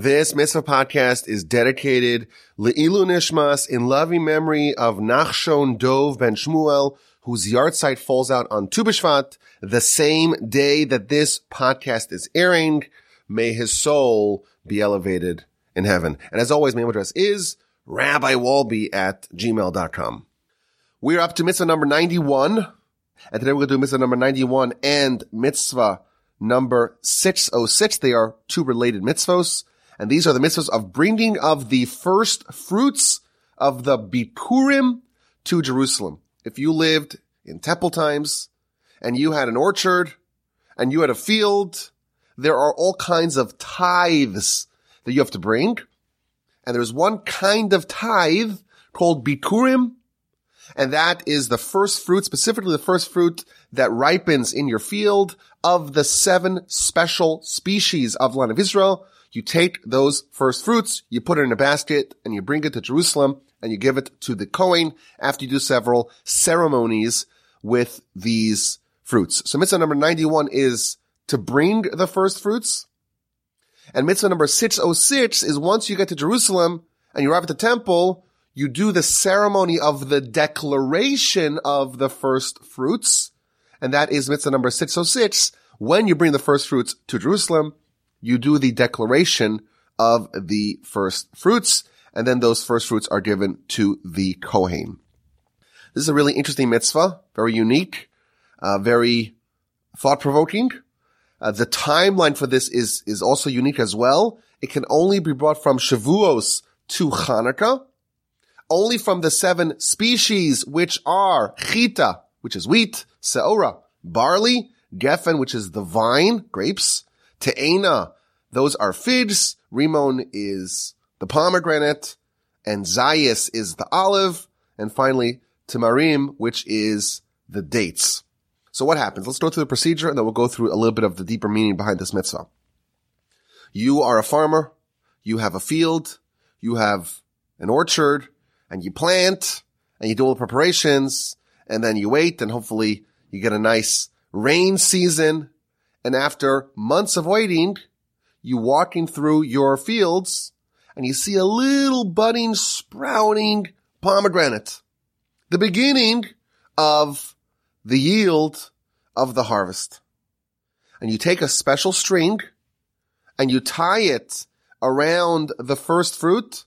This mitzvah podcast is dedicated Le'ilu Nishmas in loving memory of Nachshon Dov ben Shmuel, whose yahrzeit falls out on Tu B'Shvat, the same day that this podcast is airing. May his soul be elevated in heaven. And as always, my email address is rabbiwolbe at gmail.com. We're up to mitzvah number 91. And today we're going to do mitzvah number 91 and mitzvah number 606. They are two related mitzvahs. And these are the mitzvahs of bringing of the first fruits of the Bikurim to Jerusalem. If you lived in temple times and you had an orchard and you had a field, there are all kinds of tithes that you have to bring. And there's one kind of tithe called Bikurim. And that is the first fruit, specifically the first fruit that ripens in your field of the seven special species of land of Israel you take those first fruits, you put it in a basket, and you bring it to Jerusalem, and you give it to the Kohen after you do several ceremonies with these fruits. So mitzvah number 91 is to bring the first fruits. And mitzvah number 606 is once you get to Jerusalem and you arrive at the temple, you do the ceremony of the declaration of the first fruits. And that is mitzvah number 606. When you bring the first fruits to Jerusalem, you do the declaration of the first fruits, and then those first fruits are given to the Kohen. This is a really interesting mitzvah, very unique, uh, very thought-provoking. Uh, the timeline for this is, is also unique as well. It can only be brought from Shavuos to Hanukkah, only from the seven species, which are chita, which is wheat, seora, barley, geffen, which is the vine, grapes, Te'ena, those are figs. Rimon is the pomegranate. And Zayis is the olive. And finally, Tamarim, which is the dates. So what happens? Let's go through the procedure and then we'll go through a little bit of the deeper meaning behind this mitzvah. You are a farmer. You have a field. You have an orchard and you plant and you do all the preparations and then you wait and hopefully you get a nice rain season and after months of waiting, you walking through your fields and you see a little budding, sprouting pomegranate. The beginning of the yield of the harvest. And you take a special string and you tie it around the first fruit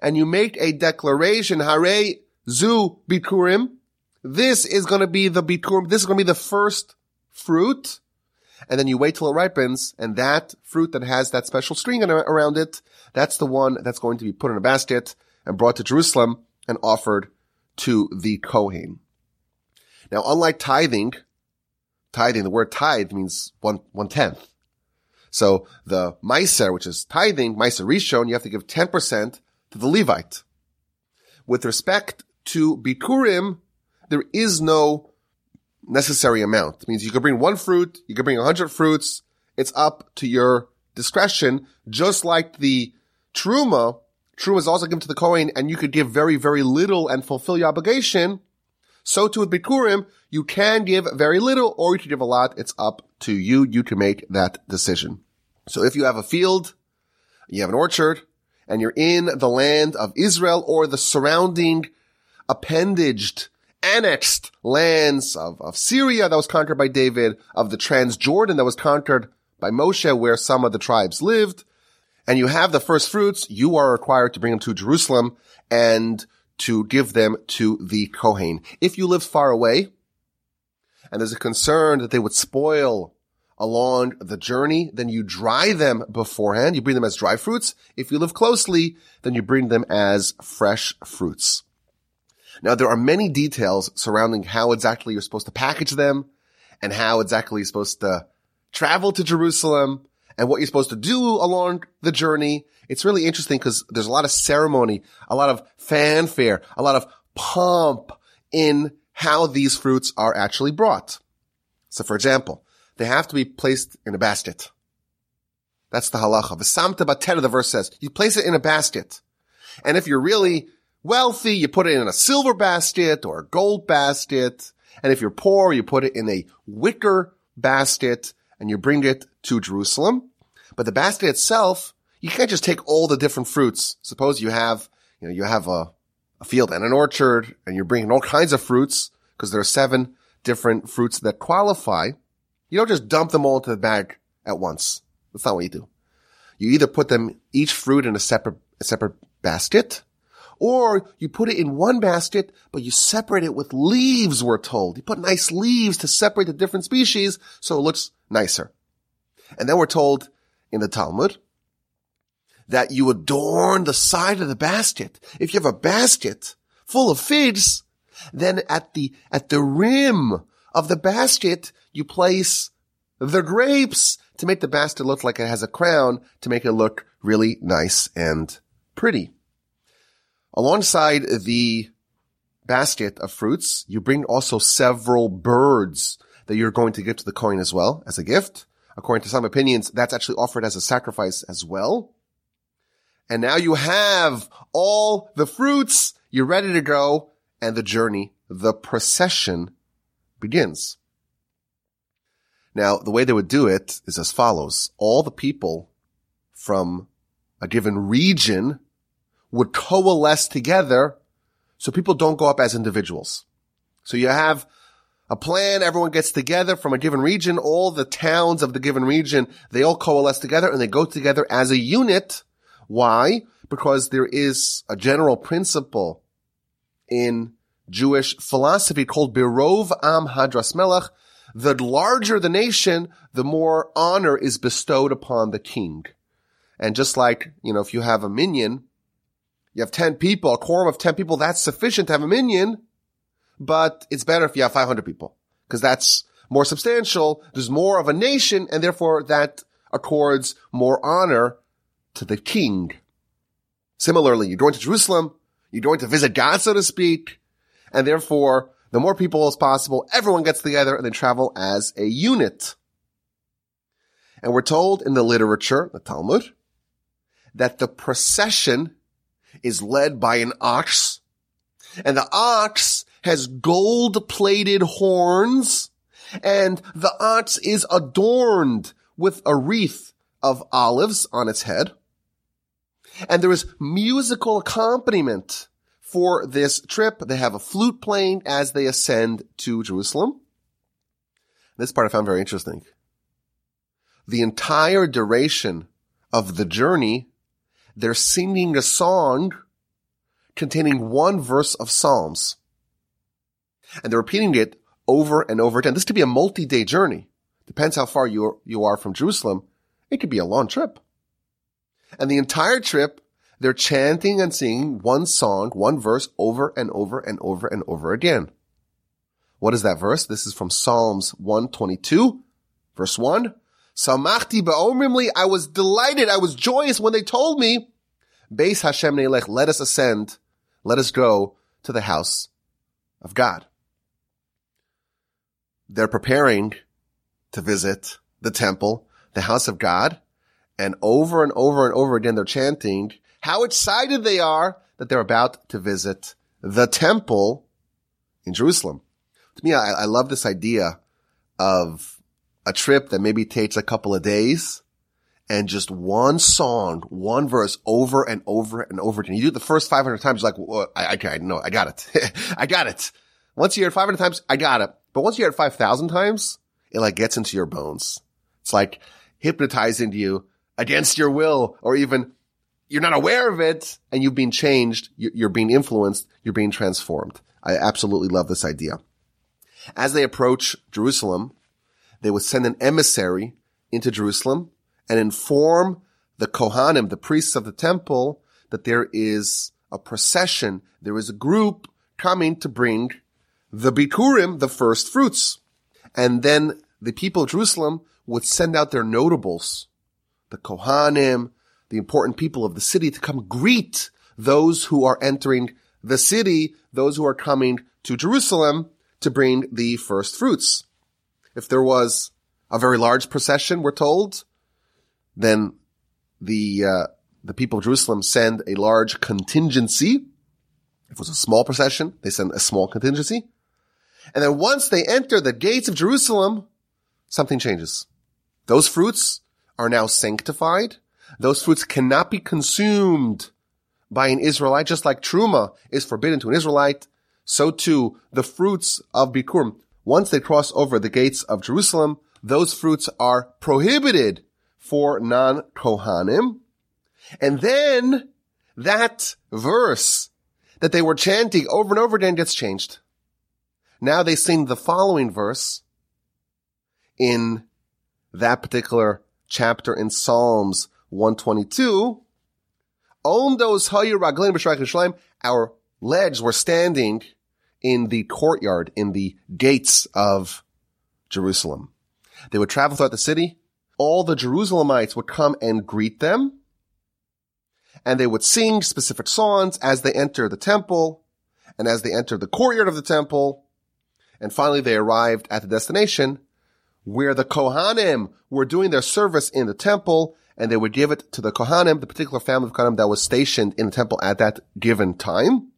and you make a declaration, Hare Zu Bikurim. This is going to be the Bikurim. This is going to be the first fruit and then you wait till it ripens, and that fruit that has that special string around it, that's the one that's going to be put in a basket and brought to Jerusalem and offered to the Kohen. Now, unlike tithing, tithing, the word tithe means one, one tenth. So the Meiser, which is tithing, Meiser Rishon, you have to give 10% to the Levite. With respect to Bikurim, there is no necessary amount. It means you could bring one fruit, you could bring a hundred fruits. It's up to your discretion. Just like the truma, truma is also given to the Kohen and you could give very, very little and fulfill your obligation. So too with Bikurim, you can give very little or you can give a lot. It's up to you. You can make that decision. So if you have a field, you have an orchard, and you're in the land of Israel or the surrounding appendaged annexed lands of, of Syria that was conquered by David, of the Transjordan that was conquered by Moshe where some of the tribes lived. And you have the first fruits, you are required to bring them to Jerusalem and to give them to the Kohen. If you live far away, and there's a concern that they would spoil along the journey, then you dry them beforehand. You bring them as dry fruits. If you live closely, then you bring them as fresh fruits. Now there are many details surrounding how exactly you're supposed to package them and how exactly you're supposed to travel to Jerusalem and what you're supposed to do along the journey. It's really interesting because there's a lot of ceremony, a lot of fanfare, a lot of pomp in how these fruits are actually brought. So for example, they have to be placed in a basket. That's the halacha. V'samta batera, the verse says, you place it in a basket. And if you're really wealthy, you put it in a silver basket or a gold basket. And if you're poor, you put it in a wicker basket and you bring it to Jerusalem. But the basket itself, you can't just take all the different fruits. Suppose you have, you know, you have a, a field and an orchard and you're bringing all kinds of fruits because there are seven different fruits that qualify. You don't just dump them all into the bag at once. That's not what you do. You either put them, each fruit in a separate, a separate basket, or you put it in one basket, but you separate it with leaves, we're told. You put nice leaves to separate the different species so it looks nicer. And then we're told in the Talmud that you adorn the side of the basket. If you have a basket full of figs, then at the, at the rim of the basket, you place the grapes to make the basket look like it has a crown to make it look really nice and pretty. Alongside the basket of fruits, you bring also several birds that you're going to give to the Kohen as well as a gift. According to some opinions, that's actually offered as a sacrifice as well. And now you have all the fruits. You're ready to go and the journey, the procession begins. Now, the way they would do it is as follows. All the people from a given region would coalesce together so people don't go up as individuals. So you have a plan, everyone gets together from a given region, all the towns of the given region, they all coalesce together and they go together as a unit. Why? Because there is a general principle in Jewish philosophy called Birov Am Hadras Melech. The larger the nation, the more honor is bestowed upon the king. And just like, you know, if you have a minyan, you have 10 people, a quorum of 10 people, that's sufficient to have a minyan, but it's better if you have 500 people because that's more substantial. There's more of a nation and therefore that accords more honor to the king. Similarly, you're going to Jerusalem, you're going to visit God, so to speak, and therefore the more people as possible, everyone gets together and they travel as a unit. And we're told in the literature, the Talmud, that the procession is led by an ox and the ox has gold plated horns and the ox is adorned with a wreath of olives on its head. And there is musical accompaniment for this trip. They have a flute playing as they ascend to Jerusalem. This part I found very interesting. The entire duration of the journey they're singing a song containing one verse of Psalms. And they're repeating it over and over again. This could be a multi-day journey. Depends how far you are, you are from Jerusalem. It could be a long trip. And the entire trip, they're chanting and singing one song, one verse over and over and over and over again. What is that verse? This is from Psalms 122, verse 1. Samachti ba'omrimli, I was delighted, I was joyous when they told me, Beis Hashem Neilech, let us ascend, let us go to the house of God. They're preparing to visit the temple, the house of God, and over and over and over again they're chanting how excited they are that they're about to visit the temple in Jerusalem. To me, I, I love this idea of a trip that maybe takes a couple of days and just one song, one verse over and over and over again. You do it the first 500 times, like, well, I, I, I know, I got it. I got it. Once you hear it 500 times, I got it. But once you hear it 5,000 times, it like gets into your bones. It's like hypnotizing you against your will or even you're not aware of it and you've been changed. You're being influenced. You're being transformed. I absolutely love this idea. As they approach Jerusalem, they would send an emissary into Jerusalem and inform the Kohanim, the priests of the temple, that there is a procession, there is a group coming to bring the Bikurim, the first fruits. And then the people of Jerusalem would send out their notables, the Kohanim, the important people of the city to come greet those who are entering the city, those who are coming to Jerusalem to bring the first fruits. If there was a very large procession, we're told, then the uh, the people of Jerusalem send a large contingency. If it was a small procession, they send a small contingency. And then once they enter the gates of Jerusalem, something changes. Those fruits are now sanctified. Those fruits cannot be consumed by an Israelite, just like Truma is forbidden to an Israelite. So too, the fruits of Bikurim, once they cross over the gates of Jerusalem, those fruits are prohibited for non-Kohanim. And then that verse that they were chanting over and over again gets changed. Now they sing the following verse in that particular chapter in Psalms 122. Our legs were standing in the courtyard, in the gates of Jerusalem. They would travel throughout the city. All the Jerusalemites would come and greet them. And they would sing specific songs as they enter the temple and as they enter the courtyard of the temple. And finally they arrived at the destination where the Kohanim were doing their service in the temple and they would give it to the Kohanim, the particular family of Kohanim that was stationed in the temple at that given time.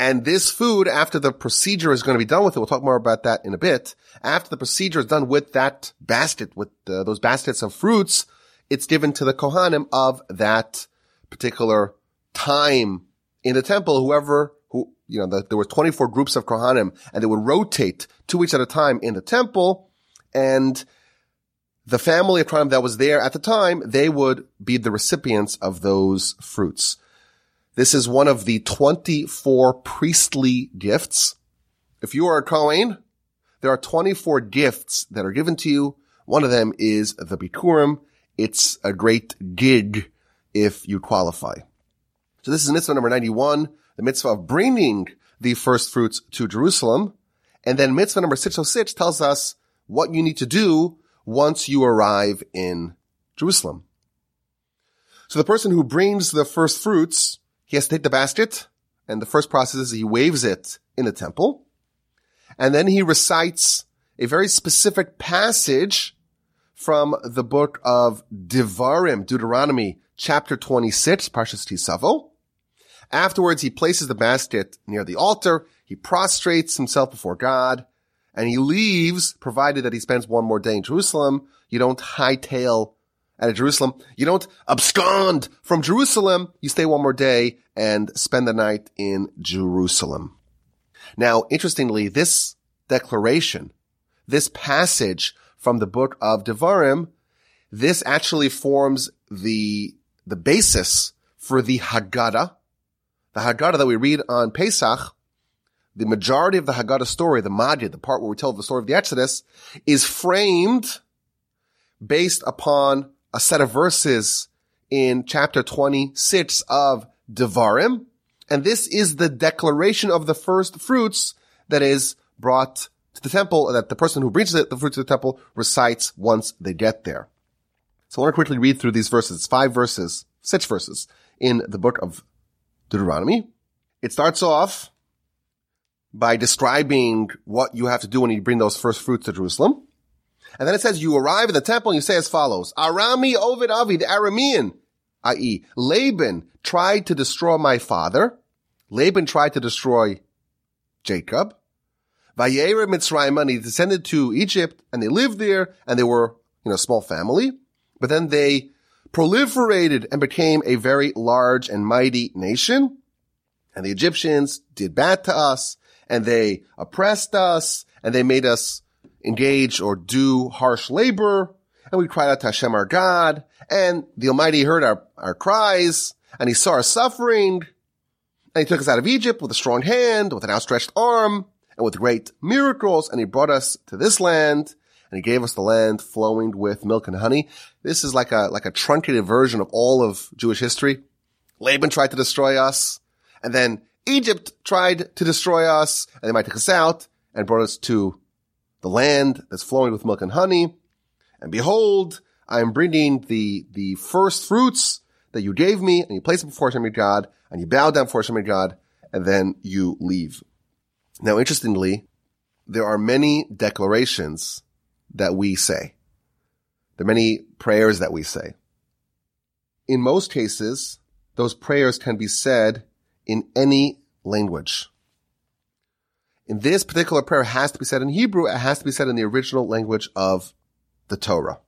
And this food, after the procedure is going to be done with it, we'll talk more about that in a bit. After the procedure is done with that basket, with those baskets of fruits, it's given to the Kohanim of that particular time in the temple. Whoever, who, you know, the, there were 24 groups of Kohanim and they would rotate two weeks at a time in the temple. And the family of Kohanim that was there at the time, they would be the recipients of those fruits. This is one of the 24 priestly gifts. If you are a Kohen, there are 24 gifts that are given to you. One of them is the Bikurim. It's a great gig if you qualify. So this is mitzvah number 91, the mitzvah of bringing the first fruits to Jerusalem. And then mitzvah number 606 tells us what you need to do once you arrive in Jerusalem. So the person who brings the first fruits he has to take the basket, and the first process is he waves it in the temple, and then he recites a very specific passage from the book of Devarim, Deuteronomy, chapter 26, Parshas Kisavo. Afterwards, he places the basket near the altar, he prostrates himself before God, and he leaves, provided that he spends one more day in Jerusalem. You don't hightail out of Jerusalem. You don't abscond from Jerusalem. You stay one more day and spend the night in Jerusalem. Now, interestingly, this declaration, this passage from the book of Devarim, this actually forms the, the basis for the Haggadah. The Haggadah that we read on Pesach, the majority of the Haggadah story, the Magid, the part where we tell the story of the Exodus, is framed based upon a set of verses in chapter 26 of Devarim. And this is the declaration of the first fruits that is brought to the temple that the person who brings the fruits to the temple recites once they get there. So I want to quickly read through these verses. It's five verses, six verses in the book of Deuteronomy. It starts off by describing what you have to do when you bring those first fruits to Jerusalem. And then it says you arrive in the temple and you say as follows, Arami Ovid Avi, the Aramean, i.e. Laban tried to destroy my father. Laban tried to destroy Jacob. Vayera Mitzrayim, and he descended to Egypt and they lived there and they were, you know, a small family. But then they proliferated and became a very large and mighty nation. And the Egyptians did bad to us and they oppressed us and they made us engage or do harsh labor. And we cried out to Hashem our God and the Almighty heard our, our cries and he saw our suffering and he took us out of Egypt with a strong hand, with an outstretched arm and with great miracles. And he brought us to this land and he gave us the land flowing with milk and honey. This is like a, like a truncated version of all of Jewish history. Laban tried to destroy us and then Egypt tried to destroy us and they might take us out and brought us to the land that's flowing with milk and honey. And behold, I am bringing the, the first fruits that you gave me and you place it before Hashem God and you bow down before Hashem God and then you leave. Now, interestingly, there are many declarations that we say. There are many prayers that we say. In most cases, those prayers can be said in any language. In this particular prayer, has to be said in Hebrew. It has to be said in the original language of the Torah.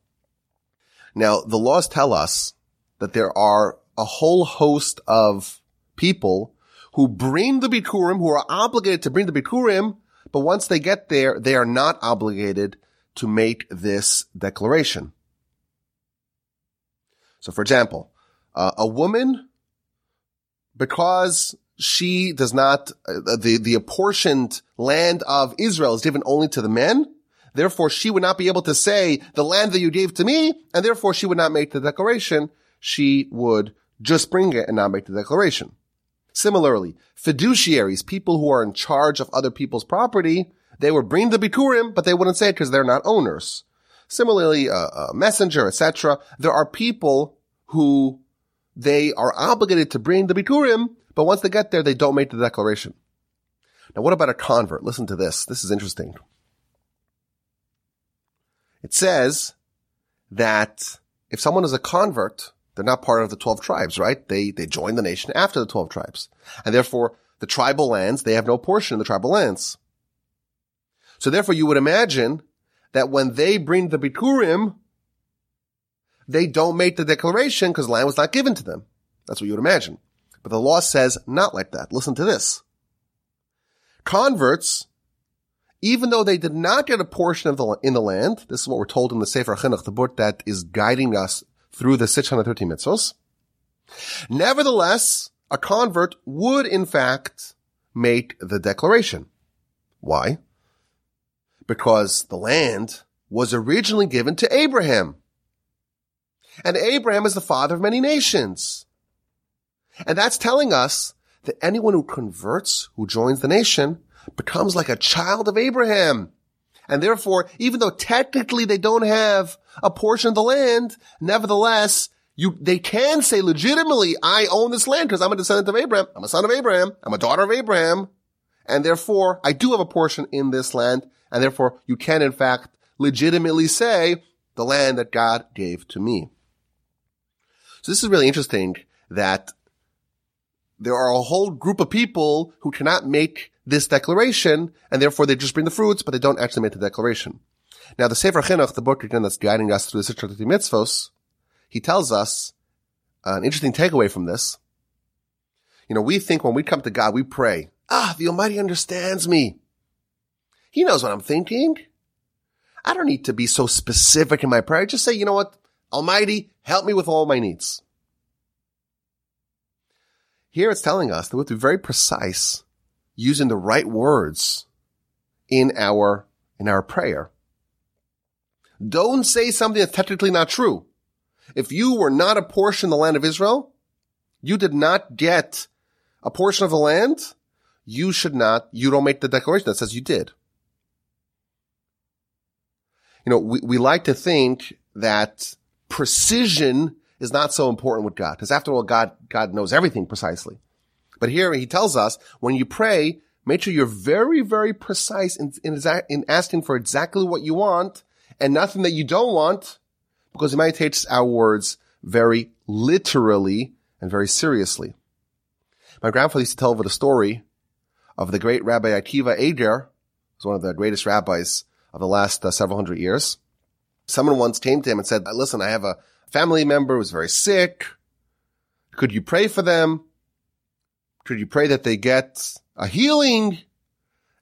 Now, the laws tell us that there are a whole host of people who bring the Bikurim, who are obligated to bring the Bikurim, but once they get there, they are not obligated to make this declaration. So for example, uh, a woman, because she does not, uh, the, the apportioned land of Israel is given only to the men, therefore she would not be able to say, the land that you gave to me, and therefore she would not make the declaration. She would just bring it and not make the declaration. Similarly, fiduciaries, people who are in charge of other people's property, they would bring the bikurim, but they wouldn't say it because they're not owners. Similarly, a, a messenger, etc. There are people who they are obligated to bring the bikurim, but once they get there, they don't make the declaration. Now, what about a convert? Listen to this. This is interesting. It says that if someone is a convert, they're not part of the 12 tribes, right? They, they join the nation after the 12 tribes. And therefore, the tribal lands, they have no portion in the tribal lands. So therefore, you would imagine that when they bring the Bikurim, they don't make the declaration because land was not given to them. That's what you would imagine. But the law says not like that. Listen to this. Converts, even though they did not get a portion of the, in the land, this is what we're told in the Sefer Chinuch, the book that is guiding us through the 613 mitzvos. Nevertheless, a convert would in fact make the declaration. Why? Because the land was originally given to Abraham. And Abraham is the father of many nations. And that's telling us that anyone who converts, who joins the nation, becomes like a child of Abraham. And therefore, even though technically they don't have a portion of the land, nevertheless, you, they can say legitimately, I own this land because I'm a descendant of Abraham. I'm a son of Abraham. I'm a daughter of Abraham. And therefore, I do have a portion in this land. And therefore, you can in fact legitimately say the land that God gave to me. So this is really interesting that there are a whole group of people who cannot make this declaration, and therefore they just bring the fruits, but they don't actually make the declaration. Now, the Sefer Chinuch, the book again that's guiding us through the Sitra Mitzvos, he tells us an interesting takeaway from this. You know, we think when we come to God, we pray, ah, the Almighty understands me. He knows what I'm thinking. I don't need to be so specific in my prayer. I just say, you know what? Almighty, help me with all my needs. Here it's telling us that we have to be very precise using the right words in our, in our prayer. Don't say something that's technically not true. If you were not a portion of the land of Israel, you did not get a portion of the land, you should not, you don't make the declaration that says you did. You know, we, we like to think that precision is not so important with God. Because after all, God, God knows everything precisely. But here he tells us when you pray, make sure you're very, very precise in, in, in asking for exactly what you want and nothing that you don't want because he might take our words very literally and very seriously. My grandfather used to tell over the story of the great Rabbi Akiva Eger, who's one of the greatest rabbis of the last uh, several hundred years. Someone once came to him and said, listen, I have a family member who's very sick. Could you pray for them? Could you pray that they get a healing?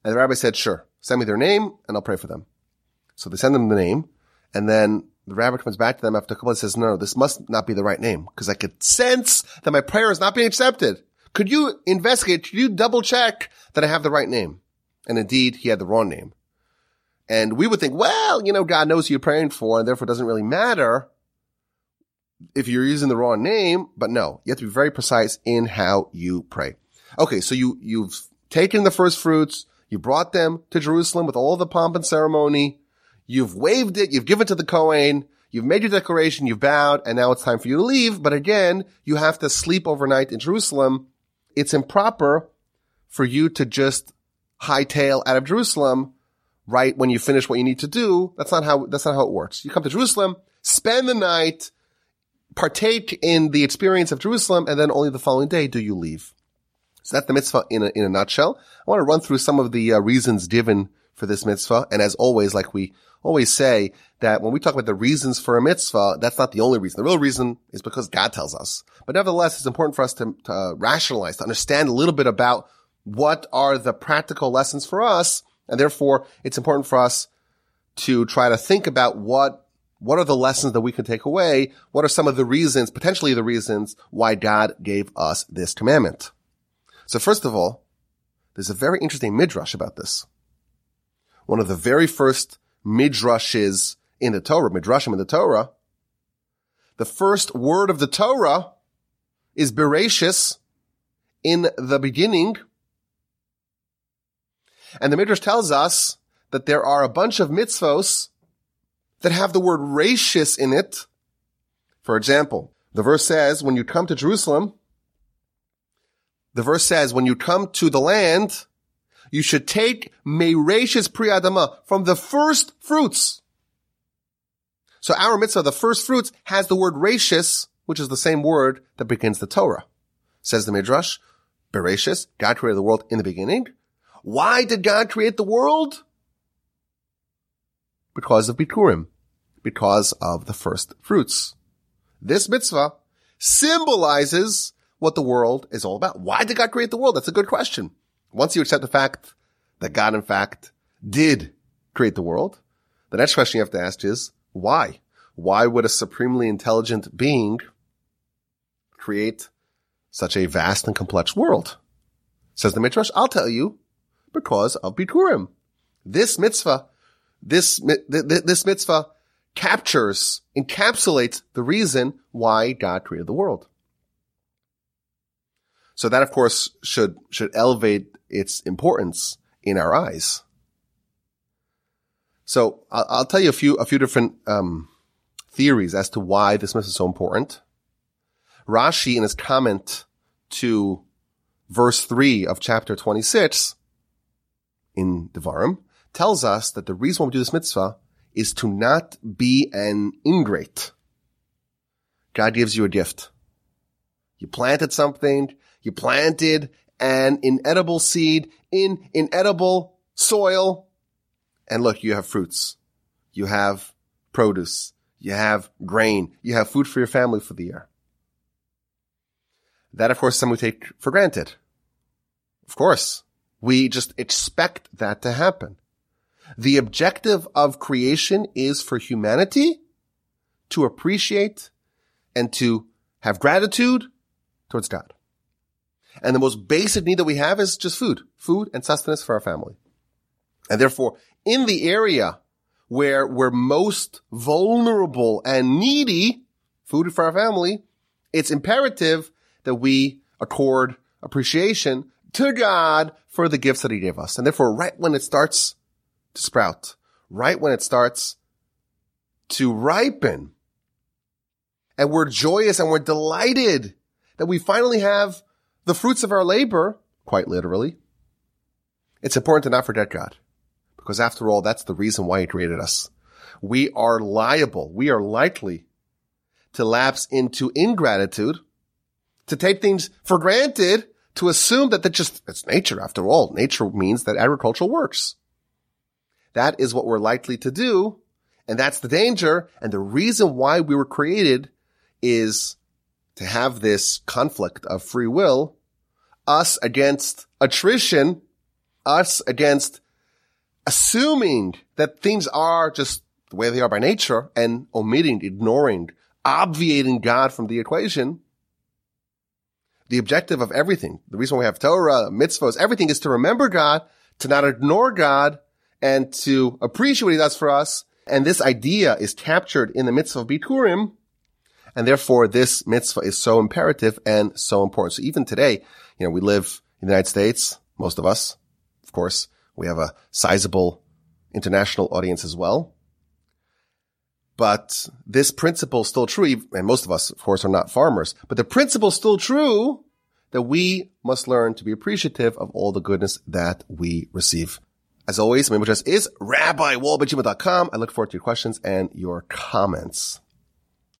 And the rabbi said, sure, send me their name and I'll pray for them. So they send them the name and then the rabbi comes back to them after a couple and says, no, this must not be the right name because I could sense that my prayer is not being accepted. Could you investigate? Could you double check that I have the right name? And indeed, he had the wrong name. And we would think, well, you know, God knows who you're praying for and therefore it doesn't really matter if you're using the wrong name, but no, you have to be very precise in how you pray. Okay, so you, you've taken the first fruits, you brought them to Jerusalem with all the pomp and ceremony, you've waved it, you've given it to the Kohen, you've made your declaration, you've bowed, and now it's time for you to leave, but again, you have to sleep overnight in Jerusalem. It's improper for you to just hightail out of Jerusalem right when you finish what you need to do. That's not how, that's not how it works. You come to Jerusalem, spend the night, partake in the experience of Jerusalem, and then only the following day do you leave. So that's the mitzvah in a, in a nutshell. I want to run through some of the uh, reasons given for this mitzvah. And as always, like we always say, that when we talk about the reasons for a mitzvah, that's not the only reason. The real reason is because God tells us. But nevertheless, it's important for us to, to uh, rationalize, to understand a little bit about what are the practical lessons for us. And therefore, it's important for us to try to think about what what are the lessons that we can take away? What are some of the reasons, potentially the reasons why God gave us this commandment? So first of all, there's a very interesting midrash about this. One of the very first midrashes in the Torah, midrashim in the Torah, the first word of the Torah is Bereshis in the beginning. And the midrash tells us that there are a bunch of mitzvos that have the word reishis in it. For example, the verse says, when you come to Jerusalem, the verse says, when you come to the land, you should take meirashis priadama from the first fruits. So our mitzvah, the first fruits, has the word reishis, which is the same word that begins the Torah. Says the Midrash, Bereshis, God created the world in the beginning. Why did God create the world? Because of Bikurim, because of the first fruits. This mitzvah symbolizes what the world is all about. Why did God create the world? That's a good question. Once you accept the fact that God, in fact, did create the world, the next question you have to ask is, why? Why would a supremely intelligent being create such a vast and complex world? Says the Midrash, I'll tell you, because of Bikurim. This mitzvah this, this mitzvah captures, encapsulates the reason why God created the world. So that, of course, should, should elevate its importance in our eyes. So I'll, I'll tell you a few, a few different, um, theories as to why this mitzvah is so important. Rashi, in his comment to verse three of chapter 26 in Devarim, tells us that the reason why we do this mitzvah is to not be an ingrate. God gives you a gift. You planted something, you planted an inedible seed in inedible soil, and look, you have fruits. You have produce. You have grain. You have food for your family for the year. That, of course, some we take for granted. Of course, we just expect that to happen. The objective of creation is for humanity to appreciate and to have gratitude towards God. And the most basic need that we have is just food, food and sustenance for our family. And therefore, in the area where we're most vulnerable and needy, food for our family, it's imperative that we accord appreciation to God for the gifts that he gave us. And therefore, right when it starts to sprout, right when it starts to ripen. And we're joyous and we're delighted that we finally have the fruits of our labor, quite literally. It's important to not forget God because after all, that's the reason why he created us. We are liable. We are likely to lapse into ingratitude, to take things for granted, to assume that that just, it's nature after all. Nature means that agriculture works. That is what we're likely to do. And that's the danger. And the reason why we were created is to have this conflict of free will, us against attrition, us against assuming that things are just the way they are by nature and omitting, ignoring, obviating God from the equation. The objective of everything, the reason we have Torah, mitzvahs, everything is to remember God, to not ignore God, and to appreciate what he does for us. And this idea is captured in the mitzvah of Bikurim. And therefore this mitzvah is so imperative and so important. So even today, you know, we live in the United States, most of us, of course, we have a sizable international audience as well. But this principle is still true, and most of us, of course, are not farmers, but the principle is still true that we must learn to be appreciative of all the goodness that we receive. As always, my email address is rabbiwolbe@gmail.com. I look forward to your questions and your comments.